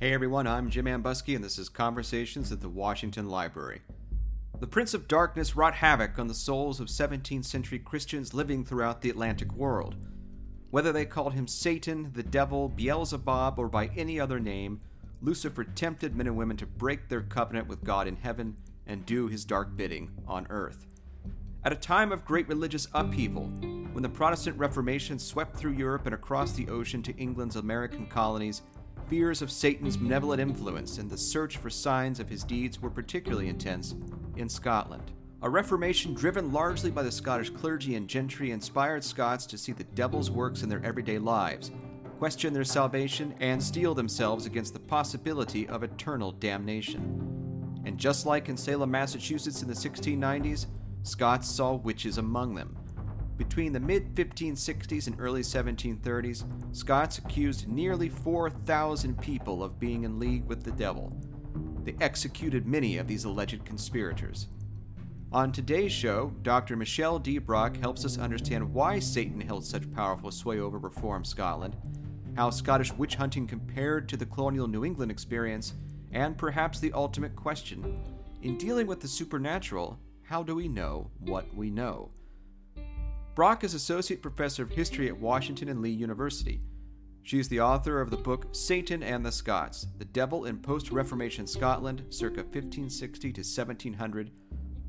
Hey everyone, I'm Jim Ambuske, and this is Conversations at the Washington Library. The Prince of Darkness wrought havoc on the souls of 17th century Christians living throughout the Atlantic world. Whether they called him Satan, the devil, Beelzebub, or by any other name, Lucifer tempted men and women to break their covenant with God in heaven and do his dark bidding on earth. At a time of great religious upheaval, when the Protestant Reformation swept through Europe and across the ocean to England's American colonies, fears of Satan's malevolent influence and the search for signs of his deeds were particularly intense in Scotland. A reformation driven largely by the Scottish clergy and gentry inspired Scots to see the devil's works in their everyday lives, question their salvation, and steel themselves against the possibility of eternal damnation. And just like in Salem, Massachusetts in the 1690s, Scots saw witches among them. Between the mid 1560s and early 1730s, Scots accused nearly 4,000 people of being in league with the devil. They executed many of these alleged conspirators. On today's show, Dr. Michelle D. Brock helps us understand why Satan held such powerful sway over Reformed Scotland, how Scottish witch hunting compared to the colonial New England experience, and perhaps the ultimate question in dealing with the supernatural, how do we know what we know? Brock is Associate Professor of History at Washington and Lee University. She is the author of the book Satan and the Scots The Devil in Post Reformation Scotland, circa 1560 to 1700,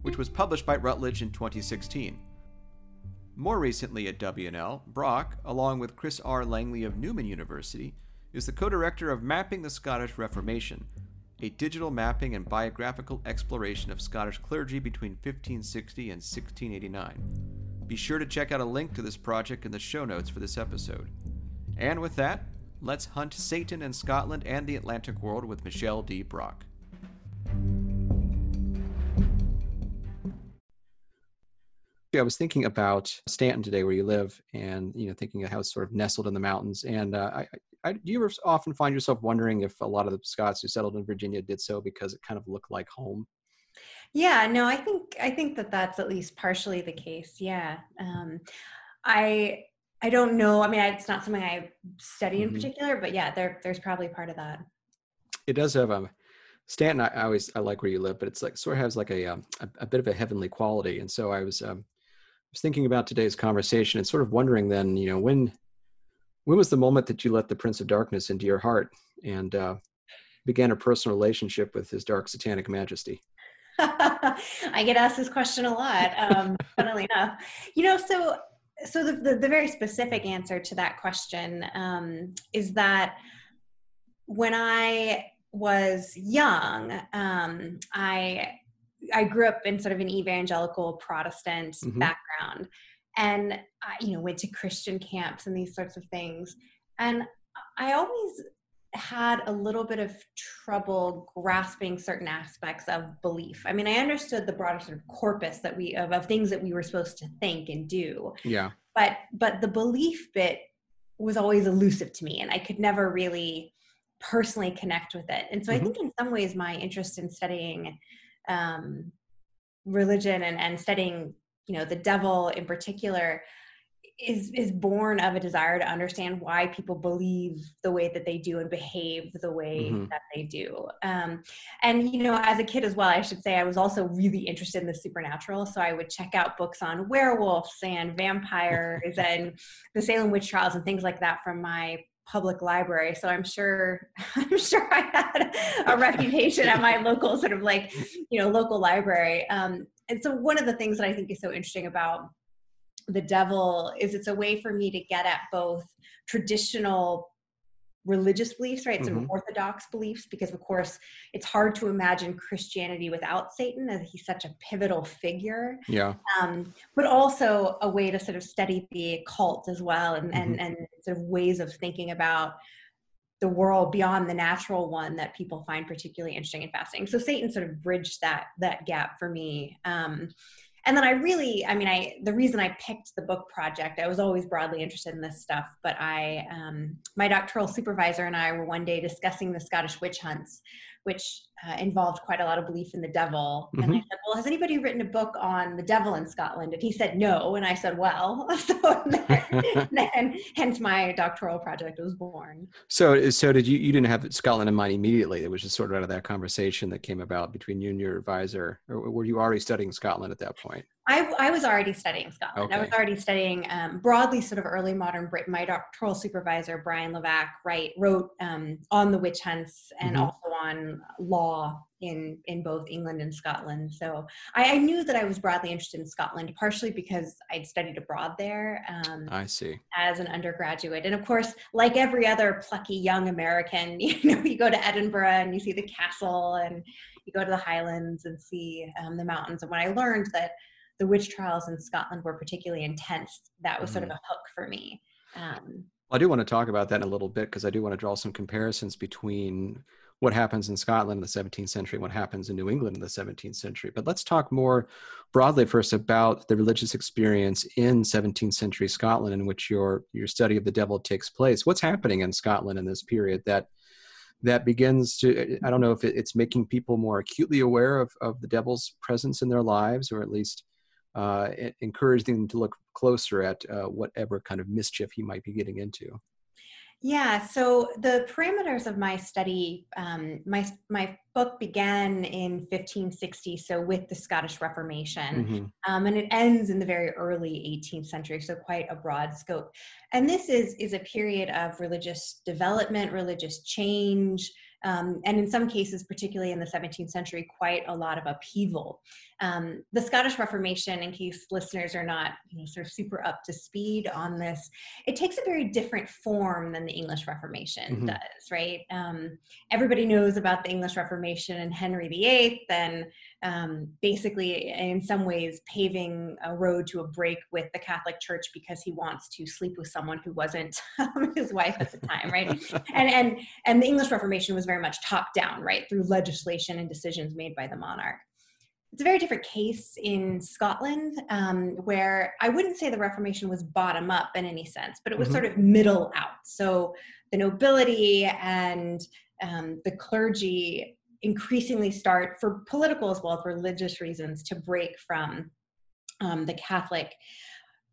which was published by Routledge in 2016. More recently at W&L, Brock, along with Chris R. Langley of Newman University, is the co director of Mapping the Scottish Reformation, a digital mapping and biographical exploration of Scottish clergy between 1560 and 1689. Be sure to check out a link to this project in the show notes for this episode. And with that, let's hunt Satan in Scotland and the Atlantic world with Michelle D. Brock. I was thinking about Staunton today, where you live, and you know, thinking of how it's sort of nestled in the mountains. And uh, I, I, do you often find yourself wondering if a lot of the Scots who settled in Virginia did so because it kind of looked like home? Yeah, no, I think I think that that's at least partially the case. Yeah, um, I I don't know. I mean, it's not something I study in mm-hmm. particular, but yeah, there there's probably part of that. It does have a um, Staunton. I, I, always I like where you live, but it's like sort of has like a um, a, a bit of a heavenly quality. And so I was um, I was thinking about today's conversation and sort of wondering then, you know, when when was the moment that you let the Prince of Darkness into your heart and uh, began a personal relationship with His dark satanic majesty? I get asked this question a lot, um, funnily enough. You know, so so the, the, the, very specific answer to that question um, is that when I was young, um, I I grew up in sort of an evangelical Protestant mm-hmm. background, and I, you know, went to Christian camps and these sorts of things. And I always had a little bit of trouble grasping certain aspects of belief. I mean, I understood the broader sort of corpus that we of, of things that we were supposed to think and do. Yeah. But but the belief bit was always elusive to me and I could never really personally connect with it. And so mm-hmm. I think in some ways my interest in studying um, religion and, and studying, you know, the devil in particular is is born of a desire to understand why people believe the way that they do and behave the way mm-hmm. that they do. Um, and you know as a kid as well i should say i was also really interested in the supernatural. So i would check out books on werewolves and vampires and the salem witch trials and things like that from my public library. So i'm sure i'm sure i had a reputation at my local sort of like you know local library. Um, and so one of the things that i think is so interesting about the devil is it's a way for me to get at both traditional religious beliefs, right? Some mm-hmm. orthodox beliefs, because of course it's hard to imagine Christianity without Satan, as he's such a pivotal figure. Yeah. Um, but also a way to sort of study the occult as well, and mm-hmm. and and sort of ways of thinking about the world beyond the natural one that people find particularly interesting and fascinating. So Satan sort of bridged that that gap for me. Um, and then I really, I mean, I the reason I picked the book project, I was always broadly interested in this stuff, but I, um, my doctoral supervisor and I were one day discussing the Scottish witch hunts, which uh, involved quite a lot of belief in the devil. Mm-hmm. And I said, Well, has anybody written a book on the devil in Scotland? And he said, No. And I said, Well, so then, then, hence my doctoral project was born. So, so did you, you didn't have Scotland in mind immediately? It was just sort of out of that conversation that came about between you and your advisor, or were you already studying Scotland at that point? I, I was already studying Scotland. Okay. I was already studying um, broadly sort of early modern Britain. My doctoral supervisor, Brian Levack, right, wrote um, on the witch hunts and mm-hmm. also on law in, in both England and Scotland. So I, I, knew that I was broadly interested in Scotland, partially because I'd studied abroad there. Um, I see. As an undergraduate. And of course, like every other plucky young American, you know, you go to Edinburgh and you see the castle and you go to the Highlands and see um, the mountains. And when I learned that the witch trials in Scotland were particularly intense, that was mm-hmm. sort of mm-hmm. a hook for me. Um, I do want to talk about that in a little bit because I do want to draw some comparisons between what happens in Scotland in the 17th century what happens in New England in the 17th century. But let's talk more broadly first about the religious experience in 17th century Scotland in which your your study of the devil takes place. What's happening in Scotland in this period that that begins to I don't know if it's making people more acutely aware of, of the devil's presence in their lives or at least uh, encouraging them to look closer at uh, whatever kind of mischief he might be getting into. Yeah, so the parameters of my study, um, my my book began in 1560, so with the Scottish Reformation, mm-hmm. um, and it ends in the very early 18th century, so quite a broad scope. And this is is a period of religious development, religious change, um, and in some cases, particularly in the 17th century, quite a lot of upheaval. Um, the Scottish Reformation, in case listeners are not you know, sort of super up to speed on this, it takes a very different form than the English Reformation mm-hmm. does, right? Um, everybody knows about the English Reformation and Henry VIII, and um, basically, in some ways, paving a road to a break with the Catholic Church because he wants to sleep with someone who wasn't his wife at the time, right? and and and the English Reformation was very much top down, right, through legislation and decisions made by the monarch. It's a very different case in Scotland, um, where I wouldn't say the Reformation was bottom up in any sense, but it was mm-hmm. sort of middle out. So the nobility and um, the clergy increasingly start, for political as well as religious reasons, to break from um, the Catholic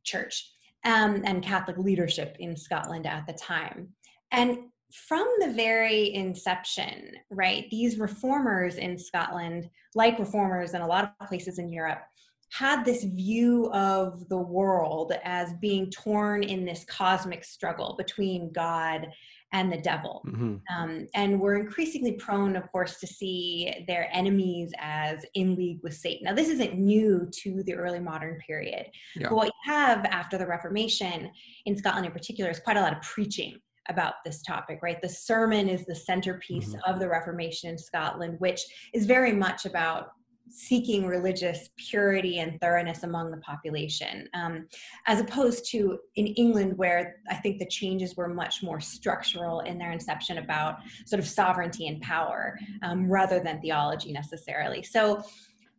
Church um, and Catholic leadership in Scotland at the time. And from the very inception, right, these reformers in Scotland, like reformers in a lot of places in Europe, had this view of the world as being torn in this cosmic struggle between God and the devil. Mm-hmm. Um, and we're increasingly prone, of course, to see their enemies as in league with Satan. Now, this isn't new to the early modern period. Yeah. But what you have after the Reformation, in Scotland in particular, is quite a lot of preaching about this topic, right? The sermon is the centerpiece mm-hmm. of the Reformation in Scotland, which is very much about seeking religious purity and thoroughness among the population, um, as opposed to in England, where I think the changes were much more structural in their inception about sort of sovereignty and power um, rather than theology necessarily. So,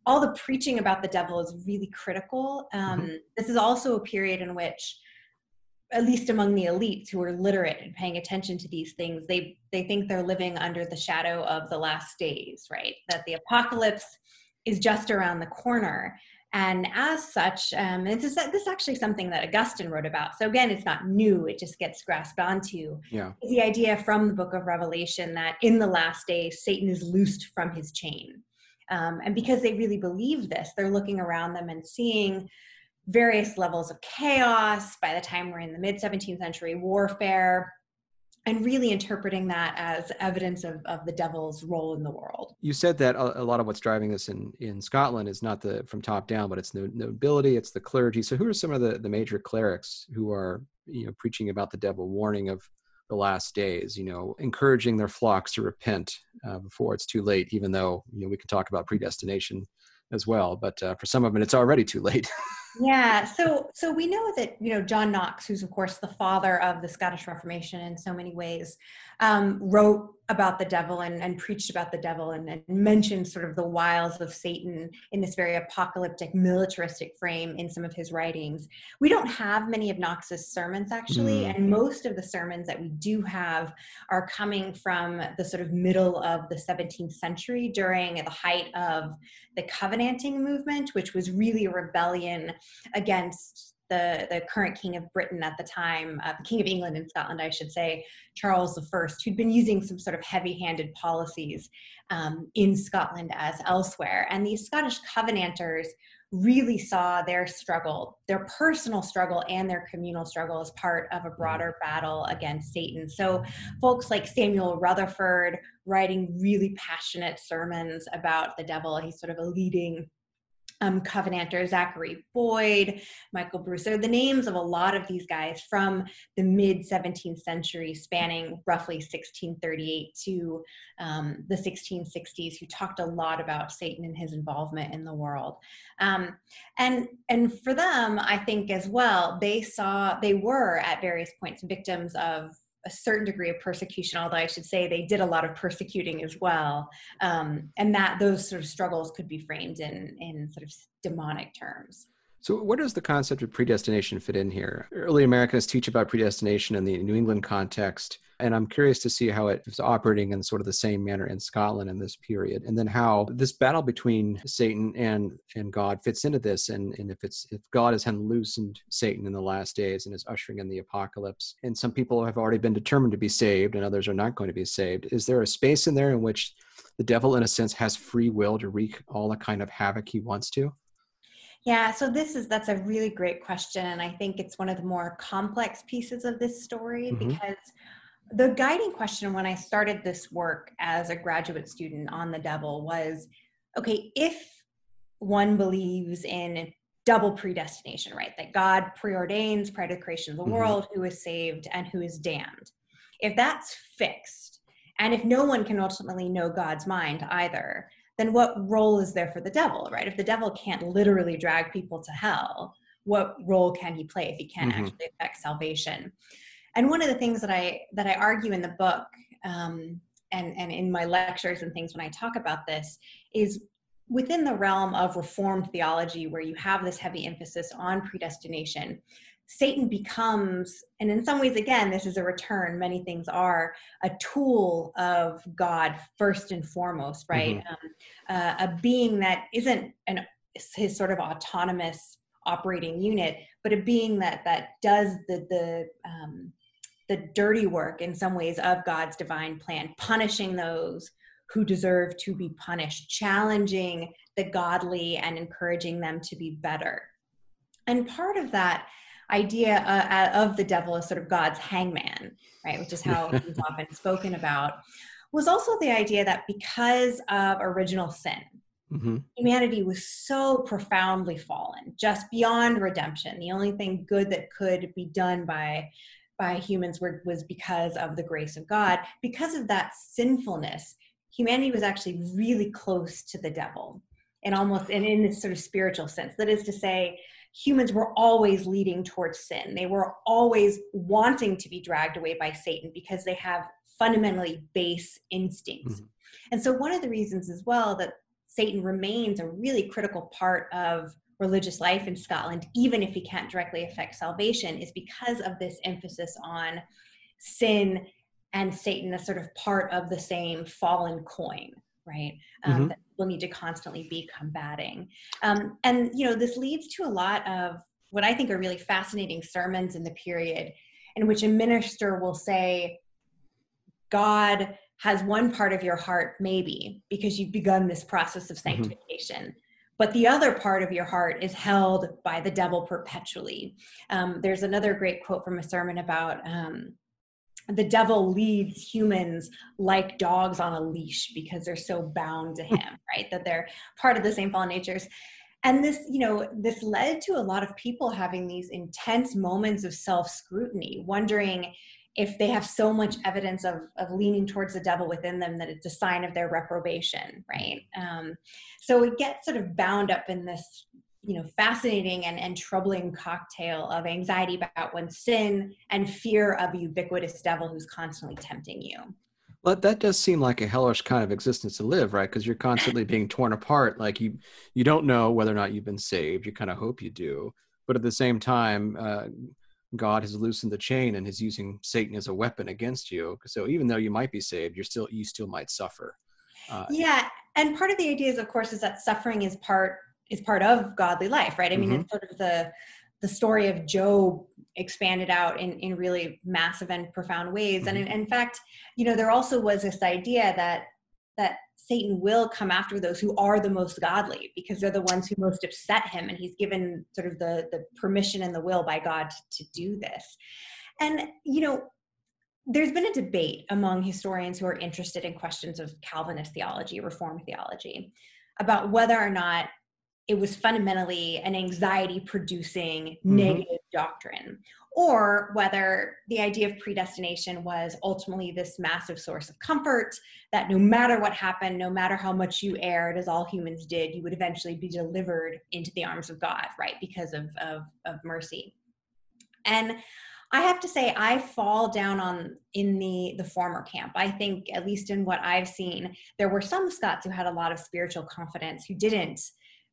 all the preaching about the devil is really critical. Um, mm-hmm. This is also a period in which at least among the elites who are literate and paying attention to these things they they think they're living under the shadow of the last days right that the apocalypse is just around the corner. And as such, um, this is this is actually something that Augustine wrote about. So again, it's not new; it just gets grasped onto. Yeah, the idea from the Book of Revelation that in the last days Satan is loosed from his chain, um, and because they really believe this, they're looking around them and seeing various levels of chaos. By the time we're in the mid 17th century, warfare, and really interpreting that as evidence of, of the devil's role in the world. You said that a, a, lot of what's driving this in, in Scotland is not the from top down, but it's the nobility, it's the clergy. So who are some of the, the major clerics who are you know preaching about the devil, warning of the last days, you know, encouraging their flocks to repent uh, before it's too late, even though you know we can talk about predestination as well. But uh, for some of them, it's already too late. yeah. So so we know that you know John Knox, who's of course the father of the Scottish Reformation in so many ways, um, wrote about the devil and, and preached about the devil and, and, mentioned sort of the wiles of Satan in this very apocalyptic, militaristic frame in some of his writings. We don't have many of Knox's sermons actually, mm. and most of the sermons that we do have are coming from the sort of middle of the 17th century during the height of the Covenanting movement, which was really a rebellion against the, the current king of Britain at the time, uh, king of England and Scotland, I should say, Charles I, who'd been using some sort of heavy handed policies um, in Scotland as elsewhere. And these Scottish Covenanters really saw their struggle, their personal struggle and their communal struggle as part of a mm-hmm. broader battle against Satan. So, folks like Samuel Rutherford writing really passionate sermons about the devil, he's sort of a leading um, Covenanter, Zachary Boyd, Michael Bruce. They're the names of a lot of these guys from the mid 17th century, spanning roughly 1638 to um, the 1660s, who talked a lot about Satan and his involvement in the world. Um, and and for them, I think as well, they saw they were at various points victims of a certain degree of persecution, although I should say they did a lot of persecuting as well, um, and that those sort of struggles could be framed in in sort of demonic terms. So, where does the concept of predestination fit in here? Early Americans teach about predestination in the New England context, and I'm curious to see how it's operating in sort of the same manner in Scotland in this period, and then how this battle between Satan and and God fits into this, and and if it's if God has loosened Satan in the last days and is ushering in the apocalypse, and some people have already been determined to be saved, and others are not going to be saved. Is there a space in there in which the devil, in a sense, has free will to wreak all the kind of havoc he wants to? Yeah, so this is that's a really great question and I think it's one of the more complex pieces of this story mm-hmm. because the guiding question when I started this work as a graduate student on the devil was okay, if one believes in double predestination, right? That God preordains prior to the creation of the mm-hmm. world who is saved and who is damned. If that's fixed, and if no one can ultimately know God's mind either, then what role is there for the devil, right? If the devil can't literally drag people to hell, what role can he play if he can't mm-hmm. actually affect salvation? And one of the things that I that I argue in the book um, and and in my lectures and things when I talk about this is within the realm of reformed theology where you have this heavy emphasis on predestination Satan becomes, and in some ways, again, this is a return, many things are, a tool of God first and foremost, right? Mm-hmm. Um, uh, a being that isn't an, his sort of autonomous operating unit, but a being that that does the the um, the dirty work in some ways of God's divine plan, punishing those who deserve to be punished, challenging the godly and encouraging them to be better. And part of that idea uh, uh, of the devil as sort of God's hangman, right, which is how he's often spoken about, was also the idea that because of original sin, mm-hmm. humanity was so profoundly fallen, just beyond redemption. The only thing good that could be done by by humans were, was because of the grace of God. Because of that sinfulness, humanity was actually really close to the devil and almost and in this sort of spiritual sense. That is to say, humans were always leading towards sin. They were always wanting to be dragged away by Satan because they have fundamentally base instincts. Mm-hmm. And so, one of the reasons as well that Satan remains a really critical part of religious life in Scotland, even if he can't directly affect salvation, is because of this emphasis on sin and Satan as sort of part of the same fallen coin, right? Um, mm-hmm. That people need to constantly be combating. Um, and, you know, this leads to a lot of what I think are really fascinating sermons in the period in which a minister will say, God has one part of your heart, maybe, because you've begun this process of mm-hmm. sanctification. Mm-hmm. But the other part of your heart is held by the devil perpetually. Um, there's another great quote from a sermon about um, the devil leads humans like dogs on a leash because they're so bound to him, right? That they're part of the same fallen natures. And this, you know, this led to a lot of people having these intense moments of self scrutiny, wondering if they have so much evidence of, of leaning towards the devil within them that it's a sign of their reprobation, right? Um, so it gets sort of bound up in this you know fascinating and, and troubling cocktail of anxiety about one's sin and fear of a ubiquitous devil who's constantly tempting you Well, that does seem like a hellish kind of existence to live, right? Because you're constantly being torn apart. Like you, you don't know whether or not you've been saved. You kind of hope you do, but at the same time, uh, God has loosened the chain and is using Satan as a weapon against you. So even though you might be saved, you're still you still might suffer. Uh, yeah, and part of the idea is, of course, is that suffering is part is part of godly life, right? I mean, mm-hmm. it's sort of the the story of Job expanded out in, in really massive and profound ways. Mm-hmm. And in, in, fact, you know, there also was this idea that that Satan will come after those who are the most godly because they're the ones who most upset him, and he's given sort of the the permission and the will by God to, to do this. And you know, there's been a debate among historians who are interested in questions of Calvinist theology, Reformed theology, about whether or not it was fundamentally an anxiety producing mm-hmm. negative doctrine or whether the idea of predestination was ultimately this massive source of comfort that no matter what happened no matter how much you erred as all humans did you would eventually be delivered into the arms of god right because of of, of mercy and I have to say I fall down on in the the former camp. I think at least in what I've seen, there were some Scots who had a lot of spiritual confidence who didn't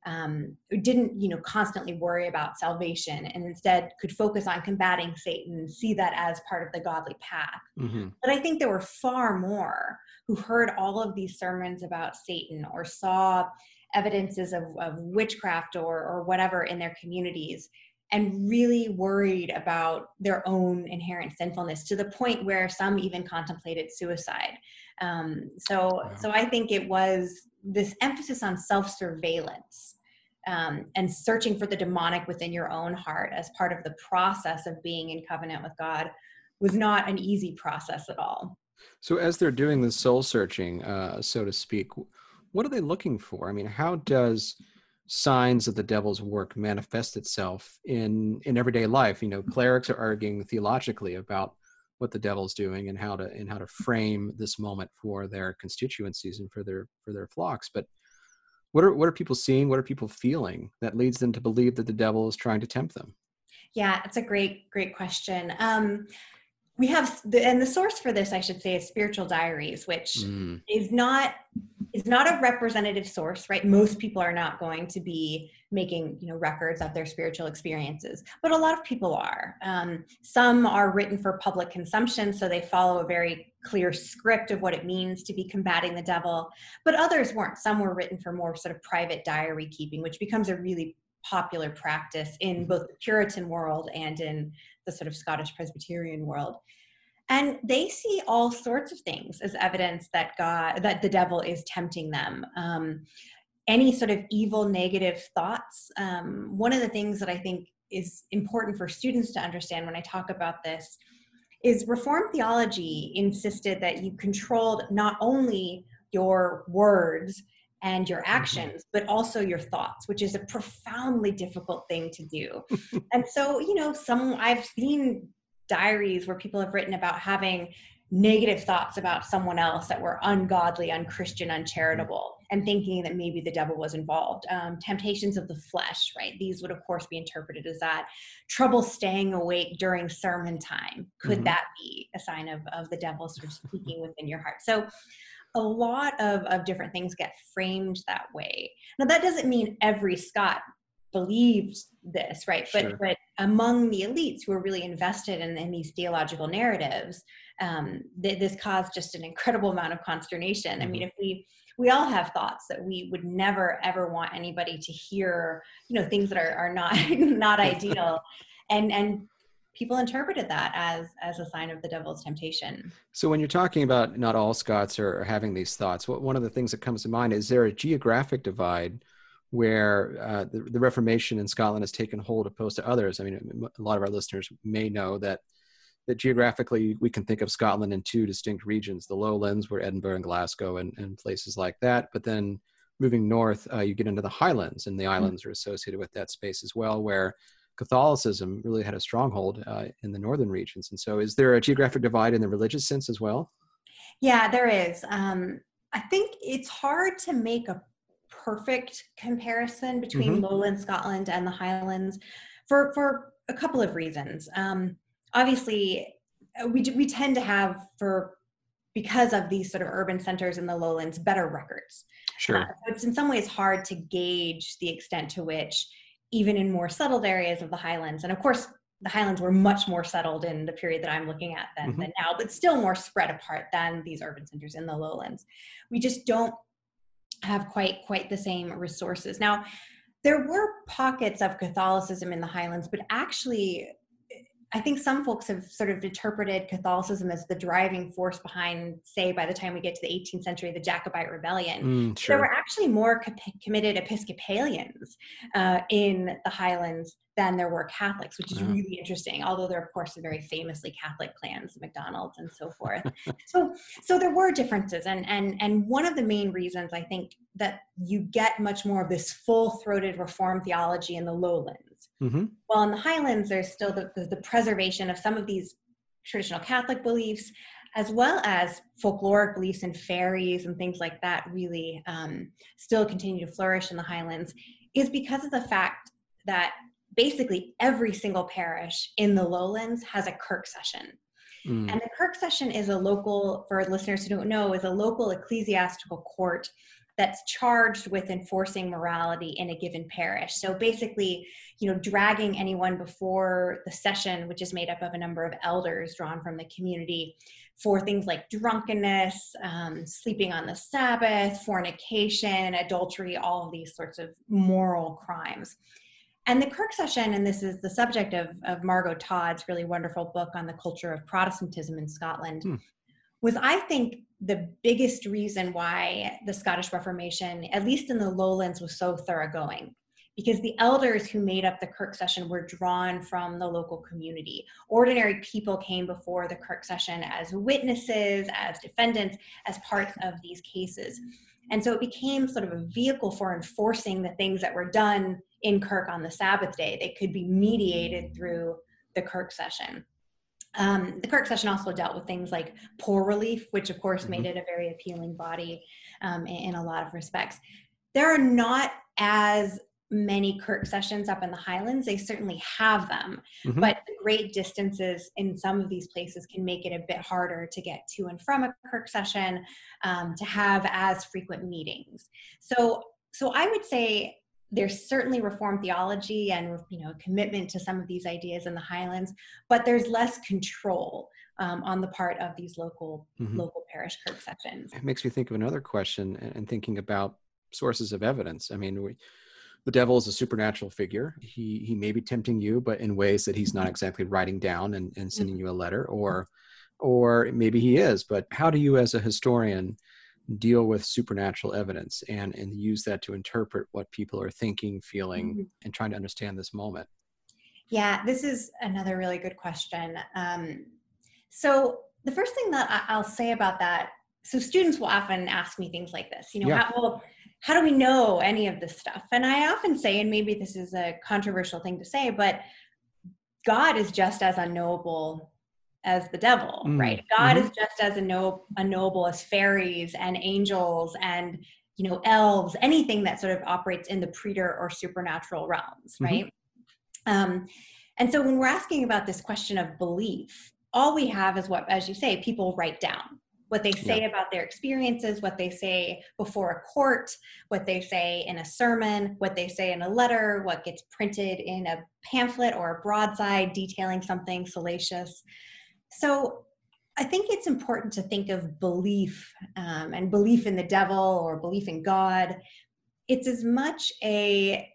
um, didn't you know constantly worry about salvation and instead could focus on combating satan see that as part of the godly path mm-hmm. but i think there were far more who heard all of these sermons about satan or saw evidences of, of witchcraft or, or whatever in their communities and really worried about their own inherent sinfulness to the point where some even contemplated suicide um, so wow. so i think it was this emphasis on self-surveillance um, and searching for the demonic within your own heart as part of the process of being in covenant with god was not an easy process at all. So as they're doing the soul searching uh, so to speak what are they looking for? I mean how does signs of the devil's work manifest itself in in everyday life? You know clerics are arguing theologically about what the devil's doing and how to and how to frame this moment for their constituencies and for their for their flocks but what are what are people seeing? What are people feeling that leads them to believe that the devil is trying to tempt them? Yeah it's a great great question. Um we have the, and the source for this i should say is spiritual diaries which mm. is not is not a representative source right? Most people are not going to be making you know records of their spiritual experiences but a lot of people are. Um, some are written for public consumption so they follow a very clear script of what it means to be combating the devil but others weren't. Some were written for more sort of private diary keeping which becomes a really popular practice in both the puritan world and in the sort of scottish presbyterian world. And they see all sorts of things as evidence that god that the devil is tempting them. Um, any sort of evil negative thoughts um, one of the things that i think is important for students to understand when i talk about this is reformed theology insisted that you controlled not only your words and your mm-hmm. actions but also your thoughts which is a profoundly difficult thing to do and so you know some i've seen diaries where people have written about having negative thoughts about someone else that were ungodly, unchristian, uncharitable, and thinking that maybe the devil was involved. Um, temptations of the flesh, right? These would, of course, be interpreted as that. Trouble staying awake during sermon time. Could mm-hmm. that be a sign of, of the devil sort of speaking within your heart? So, a lot of, of different things get framed that way. Now, that doesn't mean every Scot believed this, right? But sure. but among the elites who are really invested in, in these theological narratives, um, th- this caused just an incredible amount of consternation. I mean, mm-hmm. if we we all have thoughts that we would never ever want anybody to hear, you know, things that are are not not ideal, and and people interpreted that as as a sign of the devil's temptation so when you're talking about not all scots are, having these thoughts what one of the things that comes to mind is there a geographic divide where uh, the, the, Reformation in Scotland has taken hold opposed to others. I mean, a lot of our listeners may know that that geographically we can think of Scotland in two distinct regions: the lowlands, where Edinburgh and Glasgow, and, and places like that. But then moving north, uh, you get into the highlands, and the hmm. islands mm-hmm. are associated with that space as well, where Catholicism really had a stronghold uh, in the northern regions. And so, is there a geographic divide in the religious sense as well? Yeah, there is. Um, I think it's hard to make a perfect comparison between mm-hmm. lowland Scotland and the Highlands for for a couple of reasons. Um, obviously, uh, we we tend to have for because of these sort of urban centers in the lowlands better records. Sure. Uh, so it's in some ways hard to gauge the extent to which even in more settled areas of the highlands and of course the highlands were much more settled in the period that i'm looking at than, mm-hmm. than now but still more spread apart than these urban centers in the lowlands. We just don't have quite quite the same resources. Now there were pockets of catholicism in the highlands but actually I think some folks have sort of interpreted Catholicism as the driving force behind, say, by the time we get to the 18th century, the Jacobite Rebellion. Mm, sure. There were actually more co- committed Episcopalians uh, in the Highlands than there were Catholics, which is uh-huh. really interesting. Although there, of course, are very famously Catholic clans, MacDonalds and so forth. so, so there were differences, and and and one of the main reasons I think that you get much more of this full-throated reform theology in the lowlands. Mm-hmm. While in the highlands, there's still the, the, the preservation of some of these traditional Catholic beliefs, as well as folkloric beliefs and fairies and things like that, really um, still continue to flourish in the highlands, is because of the fact that basically every single parish in the lowlands has a kirk session. Mm. and the kirk session is a local for listeners who don't know is a local ecclesiastical court that's charged with enforcing morality in a given parish. So basically you know dragging anyone before the session which is made up of a number of elders drawn from the community for things like drunkenness um, sleeping on the sabbath fornication adultery all of these sorts of moral crimes and the Kirk session, and this is the subject of, of Margo Todd's really wonderful book on the culture of Protestantism in Scotland, hmm. was, I think, the biggest reason why the Scottish Reformation, at least in the lowlands, was so thoroughgoing. Because the elders who made up the Kirk session were drawn from the local community. Ordinary people came before the Kirk session as witnesses, as defendants, as parts of these cases. And so it became sort of a vehicle for enforcing the things that were done in Kirk on the Sabbath day. They could be mediated through the Kirk session. Um, the Kirk session also dealt with things like poor relief, which of course mm-hmm. made it a very appealing body um, in, in, a lot of respects. There are not as many Kirk sessions up in the Highlands. They certainly have them, mm-hmm. but the great distances in some of these places can make it a bit harder to get to and from a Kirk session, um, to have as frequent meetings. So, so I would say there's certainly reform theology and you know commitment to some of these ideas in the highlands but there's less control um, on the part of these local mm-hmm. local parish kirk sessions it makes me think of another question and thinking about sources of evidence i mean we, the devil is a supernatural figure he he may be tempting you but in ways that he's not exactly writing down and, and sending mm-hmm. you a letter or or maybe he is but how do you as a historian deal with supernatural evidence and and use that to interpret what people are thinking feeling mm-hmm. and trying to understand this moment yeah this is another really good question um, so the first thing that i'll say about that so students will often ask me things like this you know yeah. how, well how do we know any of this stuff and i often say and maybe this is a controversial thing to say but god is just as unknowable as the devil, mm. right? God mm-hmm. is just as unknowable as fairies and angels and you know elves, anything that sort of operates in the preter or supernatural realms, mm-hmm. right? Um, and so when we're asking about this question of belief, all we have is what, as you say, people write down what they say yeah. about their experiences, what they say before a court, what they say in a sermon, what they say in a letter, what gets printed in a pamphlet or a broadside detailing something salacious. So I think it's important to think of belief um, and belief in the devil or belief in God. It's as much a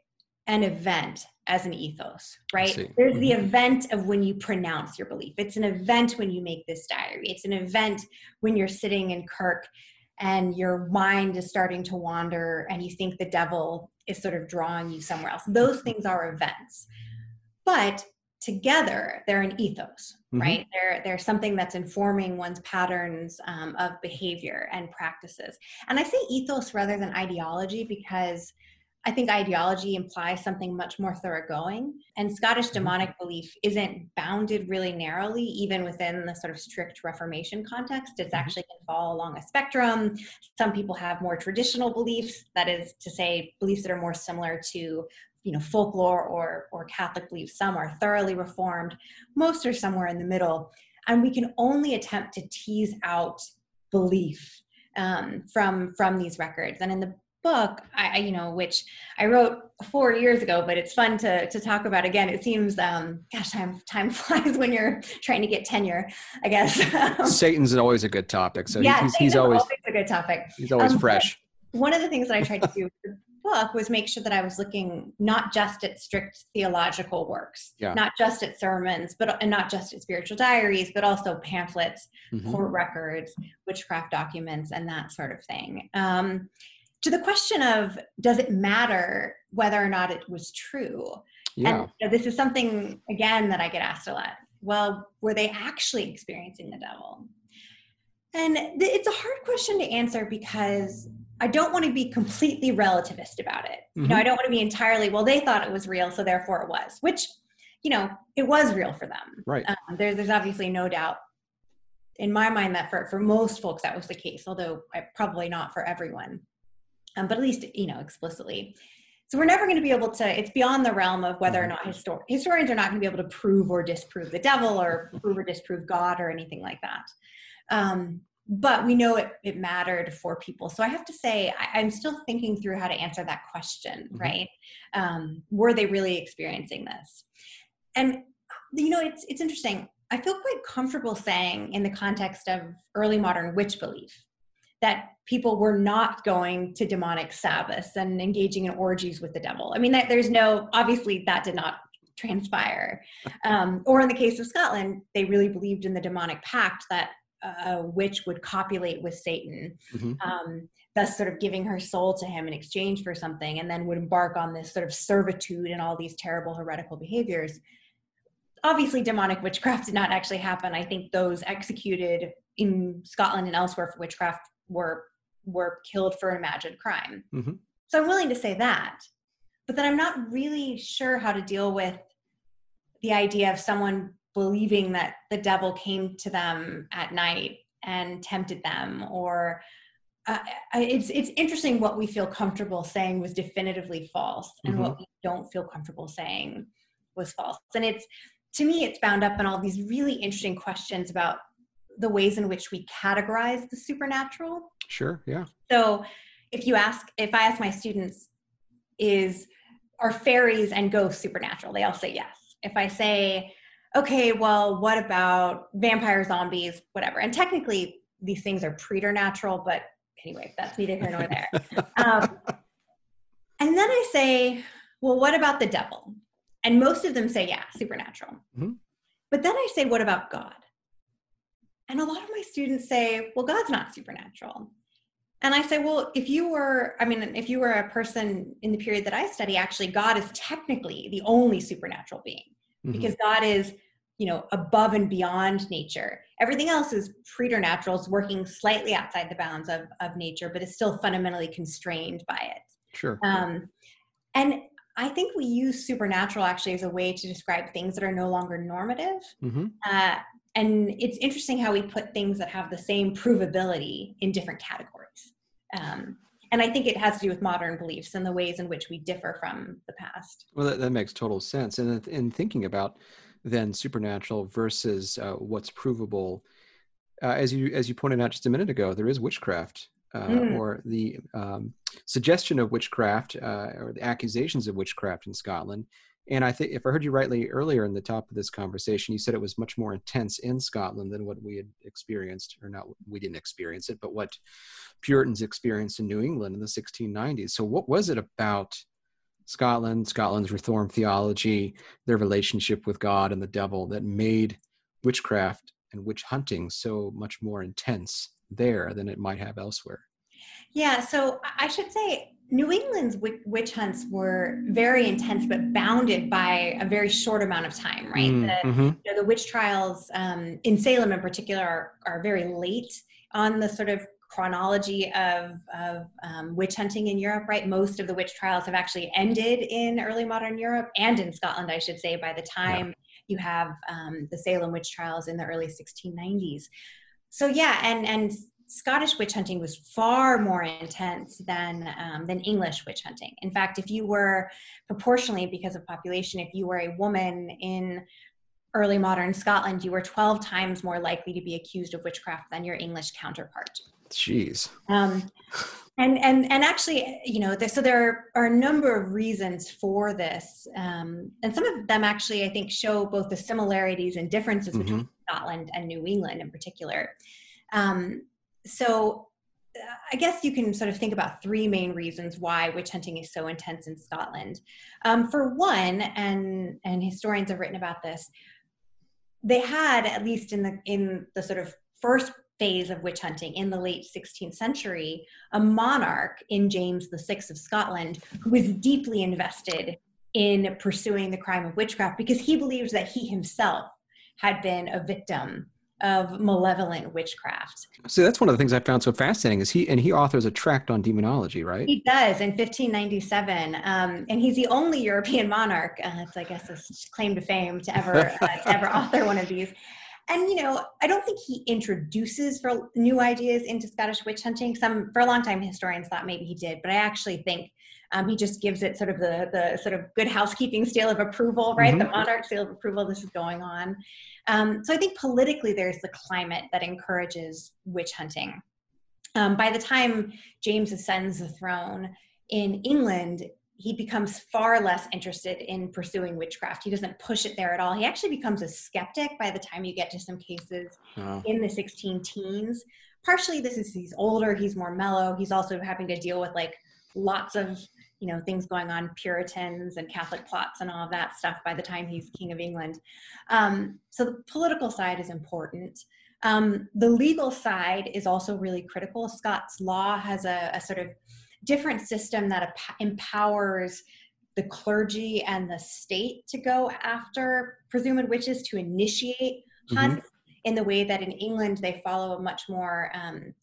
an event as an ethos, right? There's mm-hmm. the event of when you pronounce your belief. It's an event when you make this diary. It's an event when you're sitting in Kirk and your mind is starting to wander and you think the devil is sort of drawing you somewhere else. Those things are events. But together they're an ethos mm-hmm. right they're they're something that's informing one's patterns um, of behavior and practices and i say ethos rather than ideology because i think ideology implies something much more thoroughgoing and scottish mm-hmm. demonic belief isn't bounded really narrowly even within the sort of strict reformation context it's mm-hmm. actually can fall along a spectrum some people have more traditional beliefs that is to say beliefs that are more similar to you know folklore or or catholic beliefs some are thoroughly reformed most are somewhere in the middle and we can only attempt to tease out belief um, from from these records. And in the book, I, you know, which I wrote four years ago, but it's fun to to talk about again. It seems, um, gosh, time time flies when you're trying to get tenure. I guess Satan's always a good topic. So yeah, he's, he's always, always, a good topic. He's always um, fresh. One of the things that I tried to do with the book was make sure that I was looking not just at strict theological works, yeah. not just at sermons, but and not just at spiritual diaries, but also pamphlets, mm-hmm. court records, witchcraft documents, and that sort of thing. Um, to the question of does it matter whether or not it was true? Yeah. And you know, this is something again that I get asked a lot. Well, were they actually experiencing the devil? And th- it's a hard question to answer because I don't want to be completely relativist about it. Mm-hmm. You know, mm-hmm. I don't want to be entirely, well, they thought it was real, so therefore it was, which, you know, it was real for them. Right. Um, there, there's obviously no doubt in my mind that for, for most folks that was the case, although I, probably not for everyone, um, but at least, you know, explicitly. So we're never going to be able to, it's beyond the realm of whether or mm-hmm. not histor- historians are not going to be able to prove or disprove the devil or prove or disprove God or anything like that. Um, but we know it, it mattered for people. So I have to say, I, am still thinking through how to answer that question, mm-hmm. right? Um, were they really experiencing this? And you know, it's it's interesting. I feel quite comfortable saying, in the context of early modern witch belief, that people were not going to demonic Sabbaths and engaging in orgies with the devil. I mean, that, there's no obviously that did not transpire. Um, or in the case of Scotland, they really believed in the demonic pact that a witch would copulate with Satan, mm-hmm. um, thus sort of giving her soul to him in exchange for something, and then would embark on this sort of servitude and all these terrible heretical behaviors. Obviously, demonic witchcraft did not actually happen. I think those executed in Scotland and elsewhere for witchcraft were were killed for an imagined crime. Mm-hmm. So I'm willing to say that, but then I'm not really sure how to deal with the idea of someone believing that the devil came to them at night and tempted them or uh, it's it's interesting what we feel comfortable saying was definitively false and mm-hmm. what we don't feel comfortable saying was false and it's to me it's bound up in all these really interesting questions about the ways in which we categorize the supernatural sure yeah so if you ask if i ask my students is are fairies and ghosts supernatural they all say yes if i say okay, well, what about vampire zombies, whatever? And technically, these things are preternatural, but anyway, that's neither here nor there. Um, and then I say, well, what about the devil? And most of them say, yeah, supernatural. Mm-hmm. But then I say, what about God? And a lot of my students say, well, God's not supernatural. And I say, well, if you were, I mean, if you were a person in the period that I study, actually, God is technically the only supernatural being mm-hmm. because God is, you know, above and beyond nature. Everything else is preternatural, it's working slightly outside the bounds of, of nature, but it's still fundamentally constrained by it. Sure. Um, and I think we use supernatural actually as a way to describe things that are no longer normative. Mm-hmm. Uh, and it's interesting how we put things that have the same provability in different categories. Um, and I think it has to do with modern beliefs and the ways in which we differ from the past. Well, that, that makes total sense. And in thinking about then supernatural versus uh, what's provable, uh, as you as you pointed out just a minute ago, there is witchcraft. Uh, mm. Or the um, suggestion of witchcraft, uh, or the accusations of witchcraft in Scotland, and I think, if I heard you rightly earlier in the top of this conversation, you said it was much more intense in Scotland than what we had experienced, or not, we didn't experience it, but what Puritans experienced in New England in the 1690s. So, what was it about Scotland, Scotland's Reformed theology, their relationship with God and the devil that made witchcraft and witch hunting so much more intense there than it might have elsewhere? Yeah, so I should say New England's witch hunts were very intense, but bounded by a very short amount of time, right? Mm, the, mm-hmm. you know, the, witch trials um, in Salem, in particular, are, are, very late on the sort of chronology of, of um, witch hunting in Europe, right? Most of the witch trials have actually ended in early modern Europe and in Scotland, I should say, by the time yeah. you have um, the Salem witch trials in the early 1690s. So yeah, and and Scottish witch hunting was far more intense than um, than English witch hunting. In fact, if you were proportionally because of population, if you were a woman in early modern Scotland, you were 12 times more likely to be accused of witchcraft than your English counterpart. Jeez. Um, and and and actually, you know, so there are a number of reasons for this, um, and some of them actually, I think, show both the similarities and differences mm-hmm. between Scotland and New England in particular. Um, so I guess you can sort of think about three main reasons why witch hunting is so intense in Scotland. Um, for one, and and historians have written about this, they had at least in the in the sort of first phase of witch hunting in the late 16th century, a monarch in James VI of Scotland who was deeply invested in pursuing the crime of witchcraft because he believed that he himself had been a victim of malevolent witchcraft. So that's one of the things I found so fascinating is he and he authors a tract on demonology, right? He does in 1597, um, and he's the only European monarch. Uh, it's I guess a claim to fame to ever uh, to ever author one of these. And you know, I don't think he introduces for new ideas into Scottish witch hunting. Some for a long time historians thought maybe he did, but I actually think um, he just gives it sort of the the sort of good housekeeping seal of approval, right? Mm-hmm. The monarch seal of approval. This is going on. Um, so I think politically there's the climate that encourages witch hunting. Um, by the time James ascends the throne in England, he becomes far less interested in pursuing witchcraft. He doesn't push it there at all. He actually becomes a skeptic by the time you get to some cases oh. in the 16 teens. Partially, this is he's older, he's more mellow. He's also having to deal with like lots of you know things going on puritans and catholic plots and all of that stuff by the time he's king of england. Um, so the political side is important. Um, the legal side is also really critical. Scots law has a, a sort of different system that empowers the clergy and the state to go after presumed witches to initiate hunts mm-hmm. in the way that in england they follow a much more um,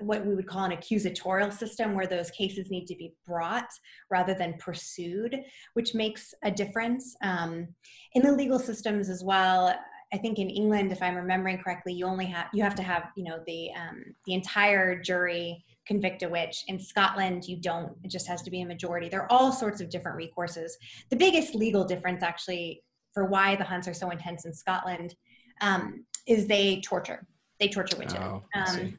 what we would call an accusatorial system where those cases need to be brought rather than pursued which makes a difference um, in the legal systems as well. I think in england if i'm remembering correctly you only have you have to have you know the um, the entire jury convict a witch. In scotland you don't it just has to be a majority. There are all sorts of different recourses. The biggest legal difference actually for why the hunts are so intense in scotland um, is they torture. They torture witches. Oh, um,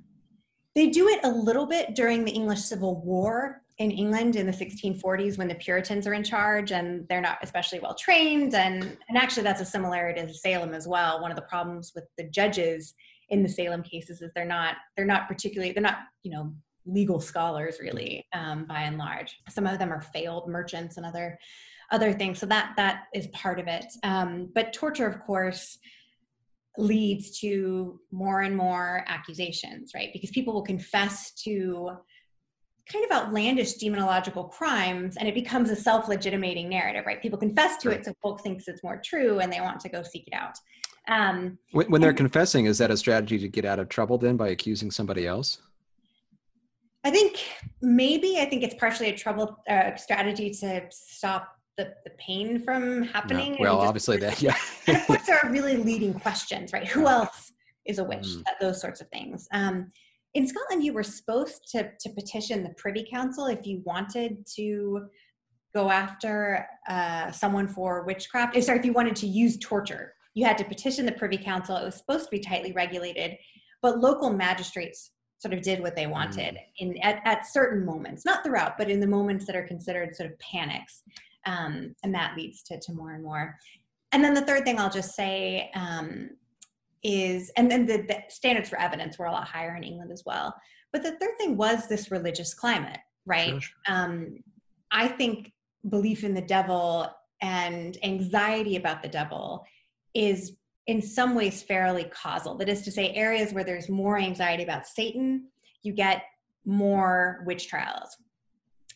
they do it a little bit during the English Civil War in England in the 1640s when the Puritans are in charge and they're not especially well trained. And, and actually, that's a similarity to Salem as well. One of the problems with the judges in the Salem cases is they're not they're not particularly they're not you know legal scholars really um, by and large. Some of them are failed merchants and other other things. So that that is part of it. Um, but torture, of course leads to more and more accusations, right? Because people will confess to kind of outlandish demonological crimes and it becomes a self-legitimating narrative, right? People confess to right. it so folks thinks it's more true and they want to go seek it out. Um, when, when they're confessing, is that a strategy to get out of trouble then by accusing somebody else? I think maybe I think it's partially a trouble uh, strategy to stop the, the pain from happening. No. Well, obviously that, yeah. and of course, there are really leading questions, right? Who else is a witch? Mm. Those sorts of things. Um, in Scotland, you were supposed to, to petition the Privy Council if you wanted to go after uh, someone for witchcraft. Eh, sorry, if you wanted to use torture, you had to petition the Privy Council. It was supposed to be tightly regulated, but local magistrates sort of did what they wanted mm. in at, at certain moments, not throughout, but in the moments that are considered sort of panics um, and that leads to, to more and more. And then the third thing i'll just say um, is and then the, the, standards for evidence were a lot higher in england as well. But the third thing was this religious climate right? Sure. um, i think belief in the devil and anxiety about the devil is in some ways fairly causal. That is to say areas where there's more anxiety about satan you get more witch trials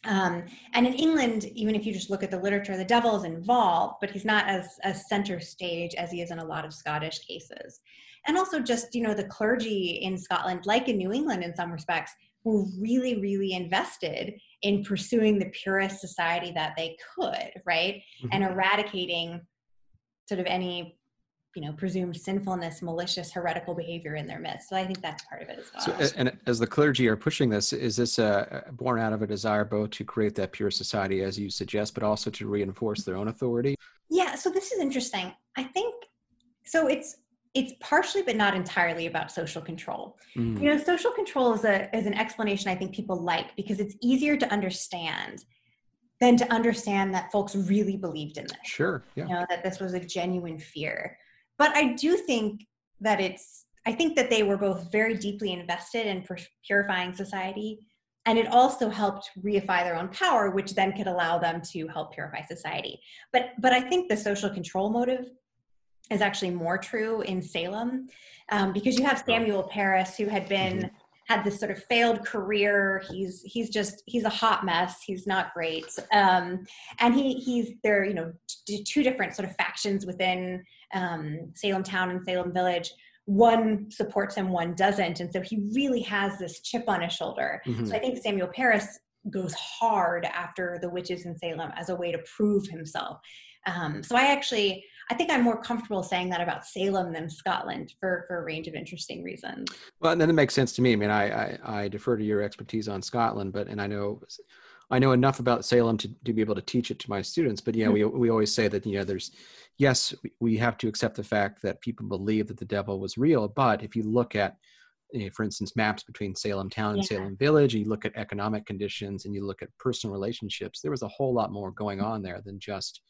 um, and in England, even if you just look at the literature, the devil is involved, but he's not as, as center stage as he is in a lot of Scottish cases. And also, just you know, the clergy in Scotland, like in New England in some respects, were really, really invested in pursuing the purest society that they could, right? Mm-hmm. And eradicating sort of any you know presumed sinfulness malicious heretical behavior in their midst. So i think that's part of it as well. so, and as the clergy are pushing this is this uh, born out of a desire both to create that pure society as you suggest but also to reinforce their own authority? Yeah so this is interesting. I think so it's it's partially but not entirely about social control. Mm. you know social control is a is an explanation i think people like because it's easier to understand than to understand that folks really believed in this. Sure yeah. you know that this was a genuine fear but i do think that it's i think that they were both very deeply invested in purifying society. And it also helped reify their own power which then could allow them to help purify society. But but i think the social control motive is actually more true in salem um, because you have samuel Parris, who had been mm-hmm. Had this sort of failed career he's he's just he's a hot mess he's not great um, and he he's there you know t- two different sort of factions within um, salem town and salem village one supports him, one doesn't. And so he really has this chip on his shoulder. Mm-hmm. So I think Samuel Parris goes hard after the witches in Salem as a way to prove himself. Um, so I actually, I think I'm more comfortable saying that about Salem than Scotland for, for a range of interesting reasons. Well, and then it makes sense to me. I mean, I, I, I defer to your expertise on Scotland, but, and I know, I know enough about Salem to, to be able to teach it to my students, but yeah, mm-hmm. we, we always say that, you know, there's, yes, we have to accept the fact that people believe that the devil was real. But if you look at, you know, for instance, maps between Salem town and yeah. Salem village, you look at economic conditions and you look at personal relationships, there was a whole lot more going on there than just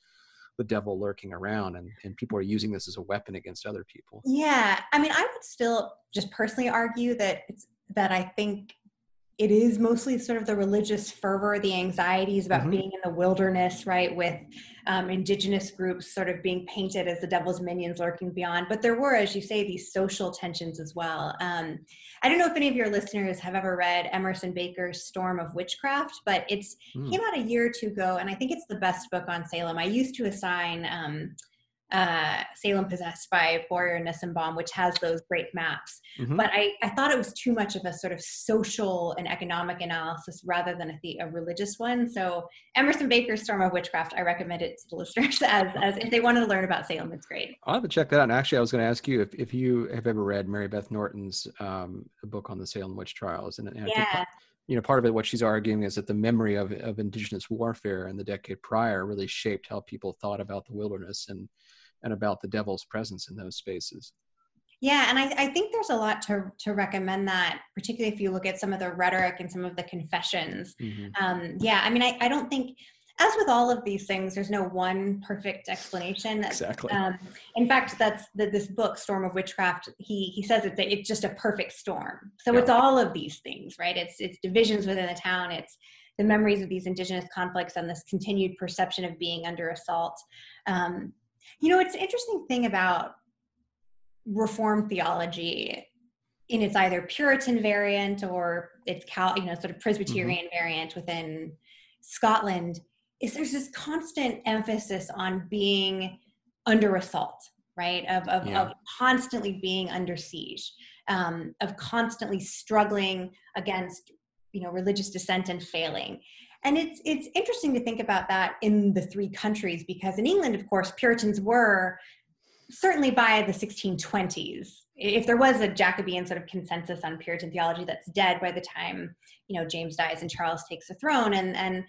the devil lurking around and, and people are using this as a weapon against other people. Yeah. I mean, I would still just personally argue that it's that I think it is mostly sort of the religious fervor, the anxieties about mm-hmm. being in the wilderness, right, with um, indigenous groups sort of being painted as the devil's minions lurking beyond. But there were, as you say, these social tensions as well. Um, I don't know if any of your listeners have ever read Emerson Baker's Storm of Witchcraft, but it's mm. came out a year or two ago, and I think it's the best book on Salem. I used to assign. Um, uh, Salem Possessed by Boyer Nissenbaum, which has those great maps. Mm-hmm. But I, I thought it was too much of a sort of social and economic analysis rather than a, the, a religious one. So Emerson Baker's Storm of Witchcraft, I recommend it to the listeners as, as if they wanted to learn about Salem, it's great. I'll have to check that out. And actually, I was going to ask you if, if you have ever read Mary Beth Norton's um, book on the Salem witch trials. And, and yeah you know, part of it, what she's arguing is that the memory of, of indigenous warfare in the decade prior really shaped how people thought about the wilderness and and about the devil's presence in those spaces. Yeah, and I, I, think there's a lot to to recommend that, particularly if you look at some of the rhetoric and some of the confessions. Mm-hmm. Um, yeah, I mean, I, I don't think, as with all of these things, there's no one perfect explanation. Exactly. Um, in fact, that's the, this book, Storm of Witchcraft. He he says it's it's just a perfect storm. So yeah. it's all of these things, right? It's it's divisions within the town. It's the memories of these indigenous conflicts and this continued perception of being under assault. Um, you know, it's an interesting thing about Reformed theology in its either Puritan variant or its Cal, you know, sort of Presbyterian mm-hmm. variant within Scotland is there's this constant emphasis on being under assault, right? Of of, yeah. of constantly being under siege, um, of constantly struggling against you know religious dissent and failing and it's it's interesting to think about that in the three countries because in England, of course, Puritans were certainly by the 1620s. If there was a Jacobean sort of consensus on Puritan theology, that's dead by the time you know James dies and Charles takes the throne, and and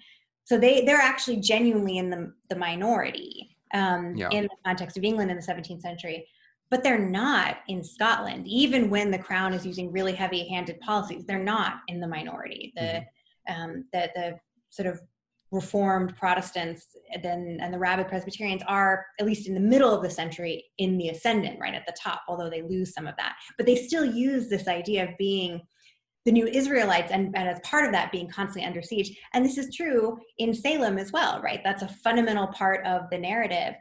so they they're actually genuinely in the the minority um, yeah. in the context of England in the 17th century. But they're not in Scotland, even when the crown is using really heavy-handed policies. They're not in the minority. The mm-hmm. um, the, the sort of reformed protestants then and the rabid presbyterians are at least in the middle of the century in the ascendant right at the top although they lose some of that but they still use this idea of being the new israelites and, and as part of that being constantly under siege and this is true in salem as well right that's a fundamental part of the narrative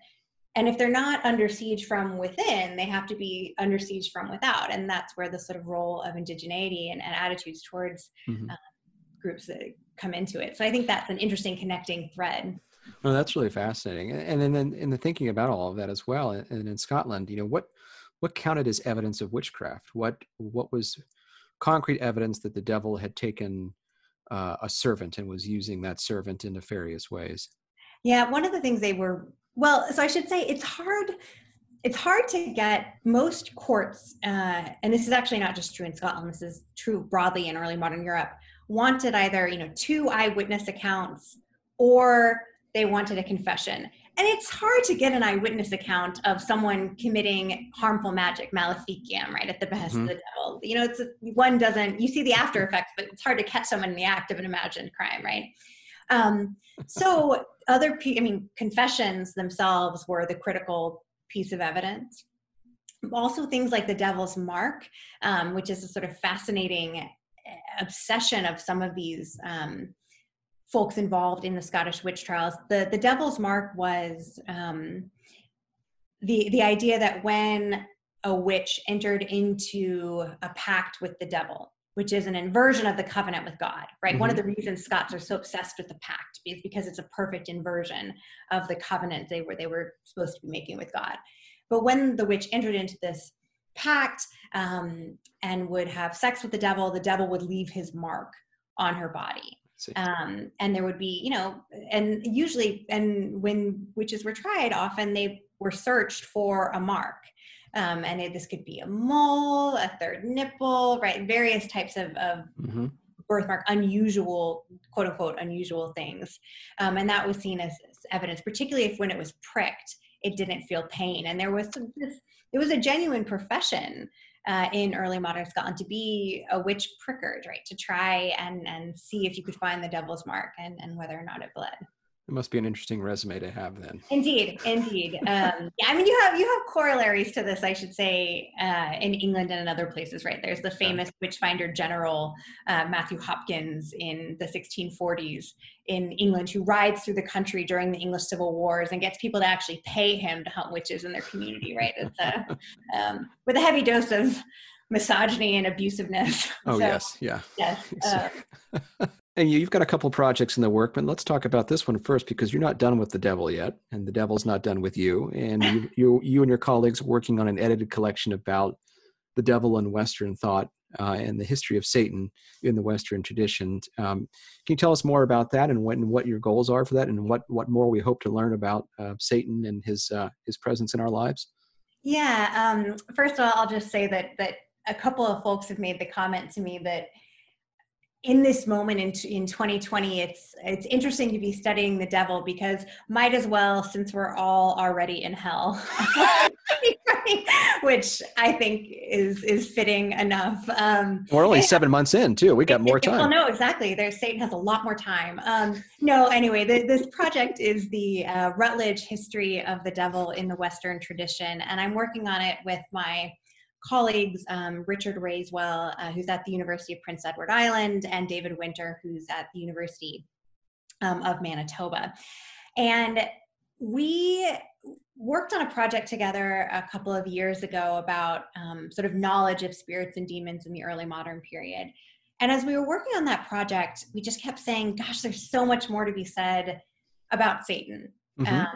and if they're not under siege from within they have to be under siege from without and that's where the sort of role of indigeneity and, and attitudes towards mm-hmm. uh, groups that come into it. So I think that's an interesting connecting thread. Well, that's really fascinating. And then in, in the thinking about all of that as well, and in Scotland, you know, what what counted as evidence of witchcraft? What what was concrete evidence that the devil had taken uh, a servant and was using that servant in nefarious ways? Yeah, one of the things they were well, so I should say it's hard. It's hard to get most courts, uh, and this is actually not just true in Scotland. This is true broadly in early modern Europe wanted either you know two eyewitness accounts or they wanted a confession and it's hard to get an eyewitness account of someone committing harmful magic, maleficium, right, at the behest mm-hmm. of the devil. You know, it's one doesn't you see the after effects, but it's hard to catch someone in the act of an imagined crime, right? Um, so other, I mean, confessions themselves were the critical piece of evidence. Also, things like the devil's mark, um, which is a sort of fascinating eh, obsession of some of these um, folks involved in the Scottish witch trials. The the devil's mark was um, the the idea that when a witch entered into a pact with the devil, which is an inversion of the covenant with God, right? Mm-hmm. One of mm-hmm. the reasons Scots are so obsessed with the pact is because it's a perfect inversion of the covenant they were they were supposed to be making with God. But when the witch entered into this pact um, and would have sex with the devil, the devil would leave his mark on her body. Um, and there would be, you know, and usually, and when witches were tried, often they were searched for a mark. Um, and it, this could be a mole, a third nipple, right? Various types of, of mm-hmm. birthmark, unusual, quote unquote, unusual things. Um, and that was seen as, evidence, particularly if when it was pricked, it didn't feel pain. And there was some, this, it was a genuine profession uh, in early modern Scotland to be a witch pricker, right? To try and, and see if you could find the devil's mark and, and whether or not it bled. It must be an interesting resume to have then. Indeed, indeed. Um, yeah, I mean, you have you have corollaries to this, I should say, uh, in England and in other places, right? There's the famous witchfinder general uh, Matthew Hopkins in the 1640s in England, who rides through the country during the English Civil Wars and gets people to actually pay him to hunt witches in their community, right? It's a, um, with a heavy dose of misogyny and abusiveness. Oh so, yes, yeah. Yes. Uh, and you've got a couple projects in the work, but let's talk about this one first because you're not done with the devil yet, and the devil's not done with you. And you, you, you and your colleagues are working on an edited collection about the devil and Western thought uh, and the history of Satan in the Western tradition. Um, can you tell us more about that and what, and what your goals are for that, and what what more we hope to learn about uh, Satan and his uh, his presence in our lives? Yeah. Um, first of all, I'll just say that that a couple of folks have made the comment to me that in this moment in, in 2020 it's it's interesting to be studying the devil because might as well since we're all already in hell which i think is is fitting enough um, we're only seven months in too. We got more time. well no exactly. There's satan has a lot more time. Um, no anyway the, this project is the uh, Routledge history of the devil in the western tradition and i'm working on it with my colleagues, um, Richard Raiswell, uh, who's at the University of Prince Edward Island, and David Winter, who's at the University um, of Manitoba. And we worked on a project together a couple of years ago about um, sort of knowledge of spirits and demons in the early modern period. And as we were working on that project, we just kept saying, gosh, there's so much more to be said about Satan. Mm-hmm. Um,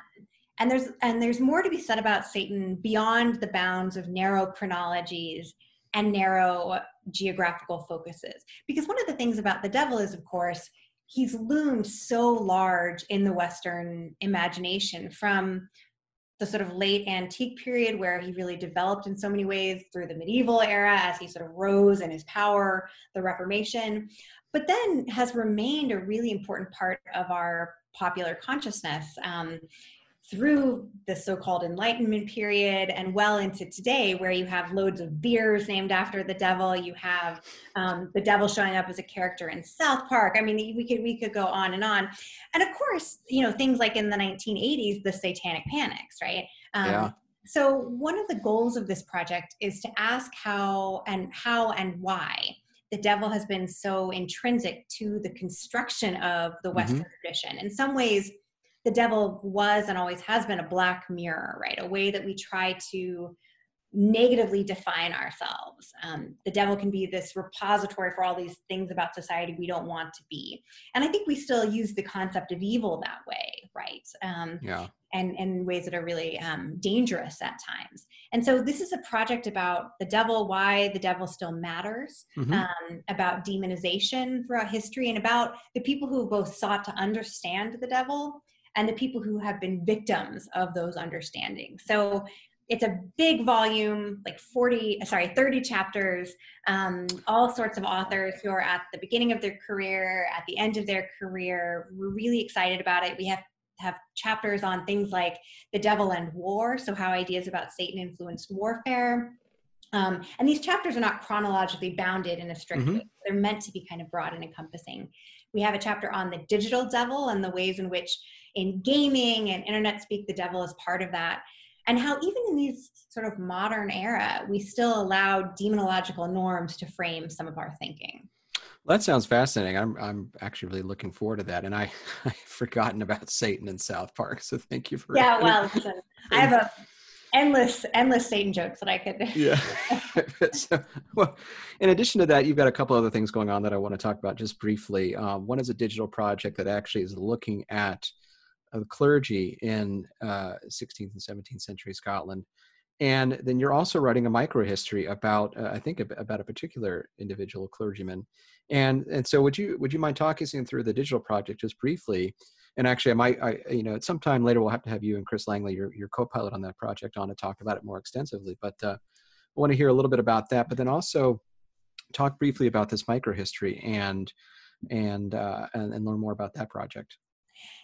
and there's and there's more to be said about satan beyond the bounds of narrow chronologies and narrow geographical focuses. Because one of the things about the devil is of course he's loomed so large in the western imagination from the sort of late antique period where he really developed in so many ways through the medieval era as he sort of rose in his power the reformation but then has remained a really important part of our popular consciousness. Um, through the so-called enlightenment period and well into today where you have loads of beers named after the devil. You have um, the devil showing up as a character in south park. I mean we could we could go on and on. And of course you know things like in the 1980s the satanic panics right? Um, yeah. so one of the goals of this project is to ask how and how and why the devil has been so intrinsic to the construction of the western mm-hmm. tradition. In some ways the devil was and always has been a black mirror, right? A way that we try to negatively define ourselves. Um, the devil can be this repository for all these things about society we don't want to be. And I think we still use the concept of evil that way, right? Um, yeah. And in ways that are really um, dangerous at times. And so this is a project about the devil, why the devil still matters, mm-hmm. Um, about demonization throughout history, and about the people who both sought to understand the devil and the people who have been victims of those understandings. So it's a big volume, like 40, sorry, 30 chapters, um, all sorts of authors who are at the beginning of their career, at the end of their career. We're really excited about it. We have have chapters on things like the devil and war, so how ideas about Satan influenced warfare. Um, and these chapters are not chronologically bounded in a strict mm-hmm. way. They're meant to be kind of broad and encompassing. We have a chapter on the digital devil and the ways in which in gaming and internet speak, the devil is part of that. And how even in these sort of modern era, we still allow demonological norms to frame some of our thinking. Well, that sounds fascinating. I'm I'm actually really looking forward to that. And I I've forgotten about Satan in South Park, so thank you for. Yeah, well, listen, I have a endless endless Satan jokes that I could. yeah. so, well, in addition to that, you've got a couple other things going on that I want to talk about just briefly. Um, one is a digital project that actually is looking at uh, the clergy in uh, 16th and 17th century Scotland. And then you're also writing a microhistory about, uh, I think, about a particular individual clergyman. And and so, would you would you mind talking through the digital project just briefly? And actually, I might, I, you know, at some time later, we'll have to have you and Chris Langley, your your co-pilot on that project, on to talk about it more extensively. But uh, I want to hear a little bit about that. But then also talk briefly about this microhistory and and uh, and, and learn more about that project.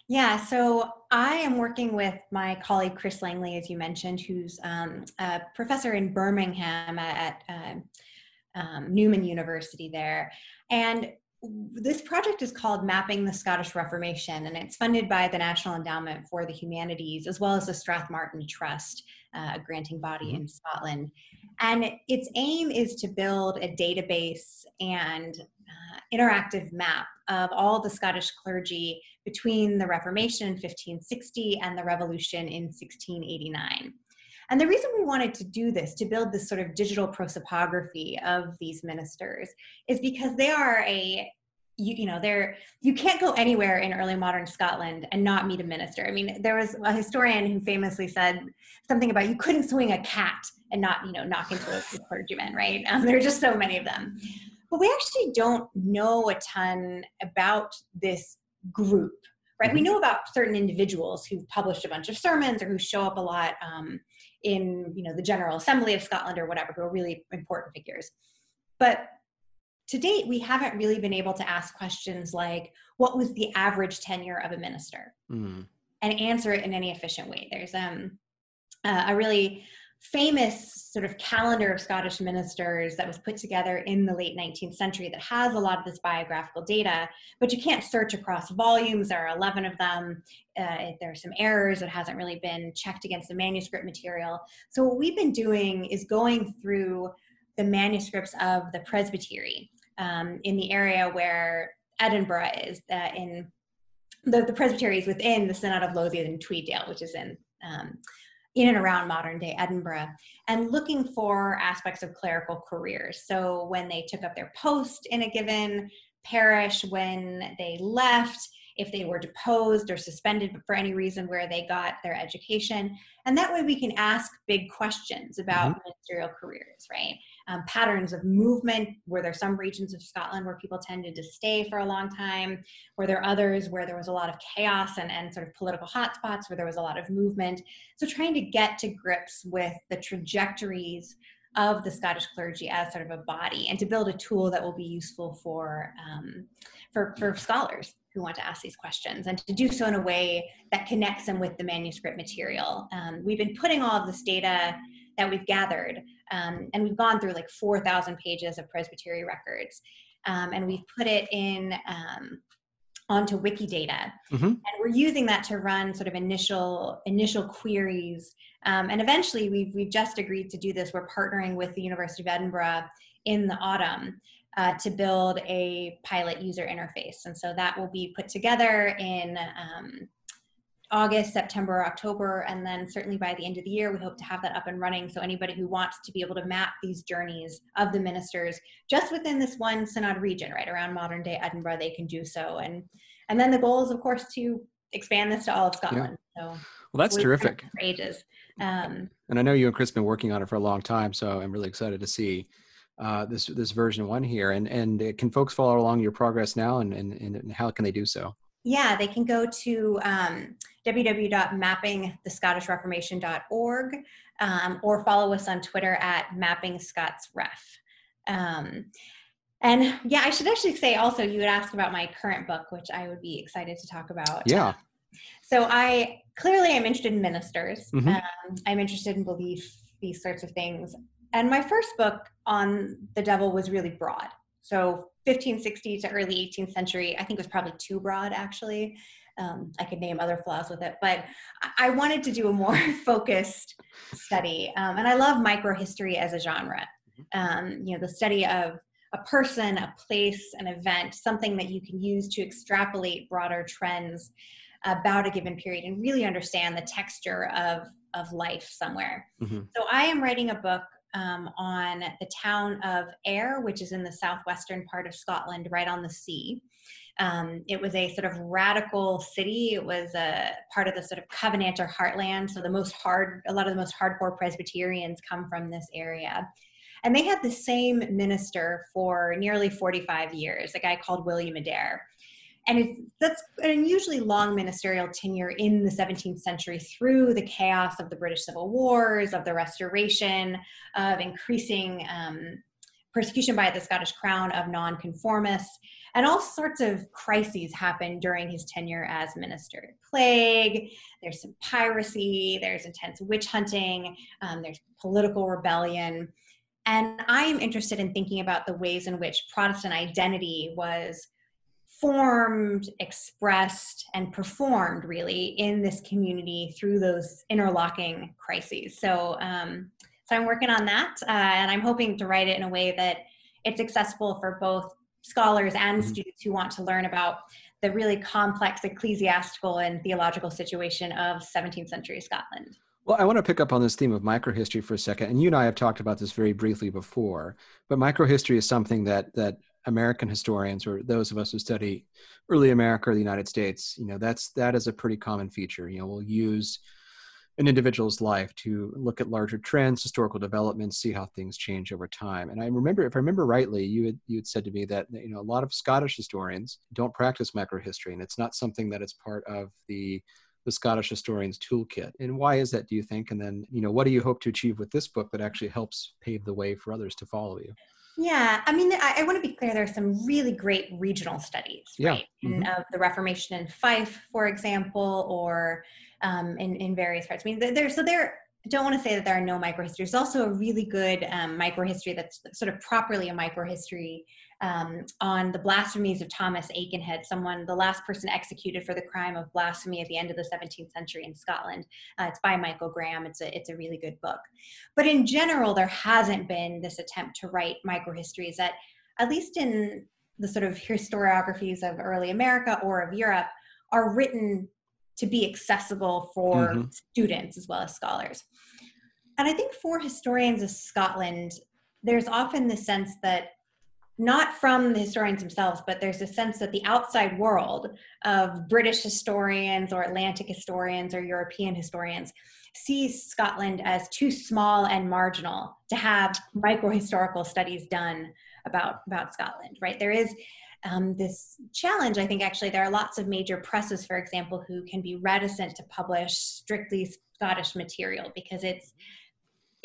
Yeah, so I am working with my colleague Chris Langley, as you mentioned, who's um, a professor in Birmingham at, uh, um, Newman University there. And this project is called Mapping the Scottish Reformation, and it's funded by the National Endowment for the Humanities, as well as the Strathmartine Trust, uh, a granting body mm-hmm. in Scotland. And its aim is to build a database and uh, interactive map of all the Scottish clergy between the Reformation in 1560 and the Revolution in 1689. And the reason we wanted to do this, to build this sort of digital prosopography of these ministers, is because they are a you, you know they're you can't go anywhere in early modern scotland and not meet a minister. I mean there was a historian who famously said something about you couldn't swing a cat and not you know knock into a clergyman right? Um, there are just so many of them. But we actually don't know a ton about this group right we mm-hmm. know about certain individuals who've published a bunch of sermons or who show up a lot um, in you know the general assembly of scotland or whatever who are really important figures but to date we haven't really been able to ask questions like what was the average tenure of a minister mm. and answer it in any efficient way there's um, uh, a really famous sort of calendar of Scottish ministers that was put together in the late 19th century that has a lot of this biographical data, but you can't search across volumes. There are 11 of them. Uh, there are some errors. It hasn't really been checked against the manuscript material. So, what we've been doing is going through the manuscripts of the presbytery um, in the area where Edinburgh is, uh, in the, the presbytery is within the Synod of Lothian and Tweeddale, which is in um, in and around modern day Edinburgh and looking for aspects of clerical careers. So when they took up their post in a given parish, when they left, if they were deposed or suspended for any reason where they got their education. And that way we can ask big questions about mm-hmm. ministerial careers, right? Um, patterns of movement. Were there some regions of Scotland where people tended to stay for a long time? Were there others where there was a lot of chaos and, and sort of political hotspots where there was a lot of movement? So trying to get to grips with the trajectories of the Scottish clergy as sort of a body and to build a tool that will be useful for, um, for, for scholars who want to ask these questions and to do so in a way that connects them with the manuscript material. Um, we've been putting all of this data that we've gathered um, and we've gone through like 4,000 pages of Presbytery records um, and we've put it in um, onto Wikidata. Mm-hmm. And we're using that to run sort of initial initial queries um, and eventually, we've, we've just agreed to do this. We're partnering with the University of Edinburgh in the autumn uh, to build a pilot user interface. And so that will be put together in um, August, September, October, and then certainly by the end of the year, we hope to have that up and running. So anybody who wants to be able to map these journeys of the ministers just within this one synod region, right around modern day Edinburgh, they can do so. And and then the goal is, of course, to expand this to all of Scotland. Yeah. So well, that's terrific. Ages. Um, and I know you and Chris have been working on it for a long time, so I'm really excited to see uh, this this version one here. And and uh, can folks follow along your progress now, and and, and how can they do so? Yeah, they can go to um, www.mappingthescottishreformation.org um, or follow us on Twitter at MappingScotsRef. Um, and yeah, I should actually say also, you would ask about my current book, which I would be excited to talk about. Yeah. So I clearly am interested in ministers. Mm-hmm. Um, I'm interested in belief, these sorts of things. And my first book on the devil was really broad. So 1560 to early 18th century, I think was probably too broad actually. Um, I could name other flaws with it, but I wanted to do a more focused study. Um, and I love microhistory as a genre. Mm-hmm. Um, you know, the study of a person, a place, an event, something that you can use to extrapolate broader trends about a given period and really understand the texture of, of life somewhere. Mm-hmm. So I am writing a book um, on the town of Ayr, which is in the southwestern part of Scotland, right on the sea. Um, it was a sort of radical city. It was a part of the sort of Covenanter heartland. So the most hard, a lot of the most hardcore Presbyterians come from this area. And they had the same minister for nearly 45 years, a guy called William Adair. And it's, that's an unusually long ministerial tenure in the 17th century through the chaos of the British Civil Wars, of the Restoration, of increasing um, persecution by the Scottish Crown of nonconformists, and all sorts of crises happened during his tenure as minister. Plague, there's some piracy, there's intense witch hunting, um, there's political rebellion. And I'm interested in thinking about the ways in which Protestant identity was formed, expressed, and performed really in this community through those interlocking crises. So, um, so I'm working on that, uh, and I'm hoping to write it in a way that it's accessible for both scholars and mm-hmm. students who want to learn about the really complex ecclesiastical and theological situation of 17th century Scotland. Well, I want to pick up on this theme of microhistory for a second, and you and I have talked about this very briefly before. But microhistory is something that that American historians or those of us who study early America or the United States, you know, that's that is a pretty common feature. You know, we'll use an individual's life to look at larger trends, historical developments, see how things change over time. And I remember, if I remember rightly, you had you had said to me that you know a lot of Scottish historians don't practice microhistory, and it's not something that it's part of the the Scottish historian's toolkit. And why is that, do you think? And then, you know, what do you hope to achieve with this book that actually helps pave the way for others to follow you? Yeah, I mean, I, I want to be clear. There are some really great regional studies, yeah. right? Mm-hmm. In, of the Reformation in Fife, for example, or um, in in various parts. I mean, there. So there. I don't want to say that there are no microhistories. There's also a really good um, microhistory that's sort of properly a microhistory um, on the blasphemies of Thomas Aikenhead, someone, the last person executed for the crime of blasphemy at the end of the 17th century in Scotland. Uh, it's by Michael Graham. It's a, it's a really good book. But in general, there hasn't been this attempt to write microhistories that, at least in the sort of historiographies of early America or of Europe, are written to be accessible for mm-hmm. students as well as scholars. And I think for historians of Scotland, there's often the sense that not from the historians themselves, but there's a sense that the outside world of British historians or Atlantic historians or European historians sees Scotland as too small and marginal to have microhistorical studies done about, about Scotland, right? There is um, this challenge. I think actually there are lots of major presses, for example, who can be reticent to publish strictly Scottish material because it's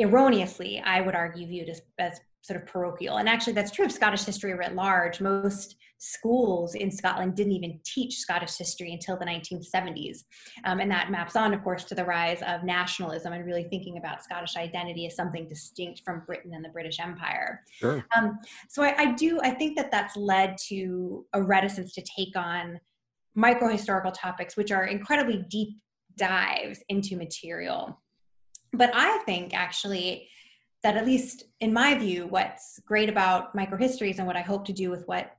erroneously, I would argue, viewed as, as sort of parochial. And actually, that's true of Scottish history writ large. Most schools in Scotland didn't even teach Scottish history until the 1970s. Um, and that maps on, of course, to the rise of nationalism and really thinking about Scottish identity as something distinct from Britain and the British Empire. Sure. Um, so I, I do, I think that that's led to a reticence to take on microhistorical topics, which are incredibly deep dives into material. But I think actually, that at least in my view what's great about microhistories and what i hope to do with what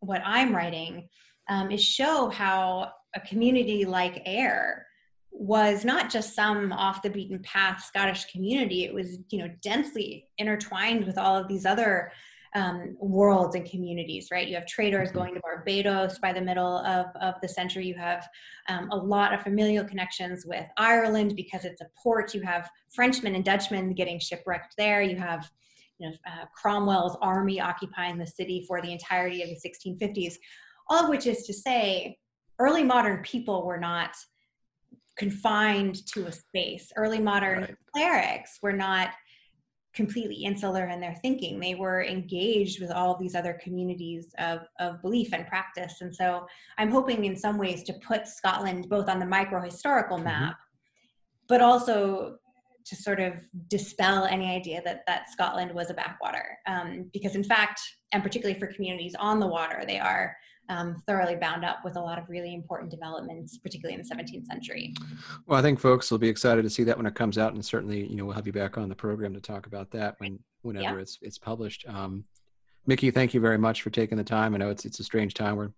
what i'm writing um, is show how a community like Ayr was not just some off the beaten path scottish community. It was you know densely intertwined with all of these other um, worlds and communities, right? You have traders mm-hmm. going to Barbados by the middle of, of the century. You have um, a lot of familial connections with Ireland because it's a port. You have Frenchmen and Dutchmen getting shipwrecked there. You have you know, uh, Cromwell's army occupying the city for the entirety of the 1650s. All of which is to say, early modern people were not confined to a space. Early modern right. clerics were not completely insular in their thinking. They were engaged with all these other communities of, of belief and practice. And so I'm hoping in some ways to put Scotland both on the micro historical mm-hmm. map, mm-hmm. but also to sort of dispel any idea that that Scotland was a backwater. Um, because in fact, and particularly for communities on the water, they are um, thoroughly bound up with a lot of really important developments, particularly in the 17th century. Well, I think folks will be excited to see that when it comes out, and certainly, you know, we'll have you back on the program to talk about that when whenever yeah. it's it's published. Um, Mikki, thank you very much for taking the time. I know it's it's a strange time where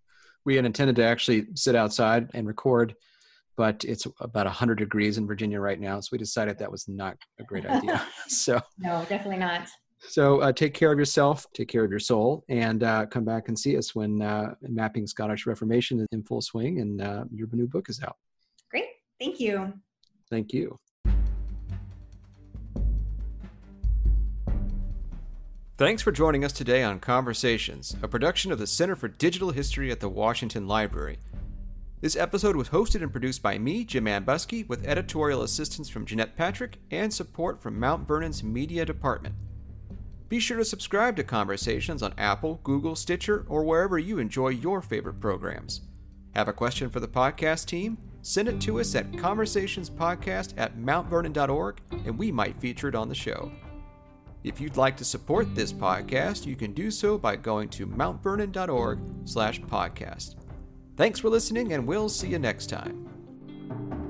we had intended to actually sit outside and record, but it's about 100 degrees in Virginia right now, so we decided that was not a great idea. so no, definitely not. So uh, take care of yourself, take care of your soul, and uh, come back and see us when uh, Mapping Scottish Reformation is in full swing and uh, your new book is out. Great. Thank you. Thank you. Thanks for joining us today on Conversations, a production of the Center for Digital History at the Washington Library. This episode was hosted and produced by me, Jim Ambuske, with editorial assistance from Jeanette Patrick and support from Mount Vernon's Media Department. Be sure to subscribe to Conversations on Apple, Google, Stitcher, or wherever you enjoy your favorite programs. Have a question for the podcast team? Send it to us at conversationspodcast at mountvernon.org and we might feature it on the show. If you'd like to support this podcast, you can do so by going to mountvernon.org slash podcast. Thanks for listening and we'll see you next time.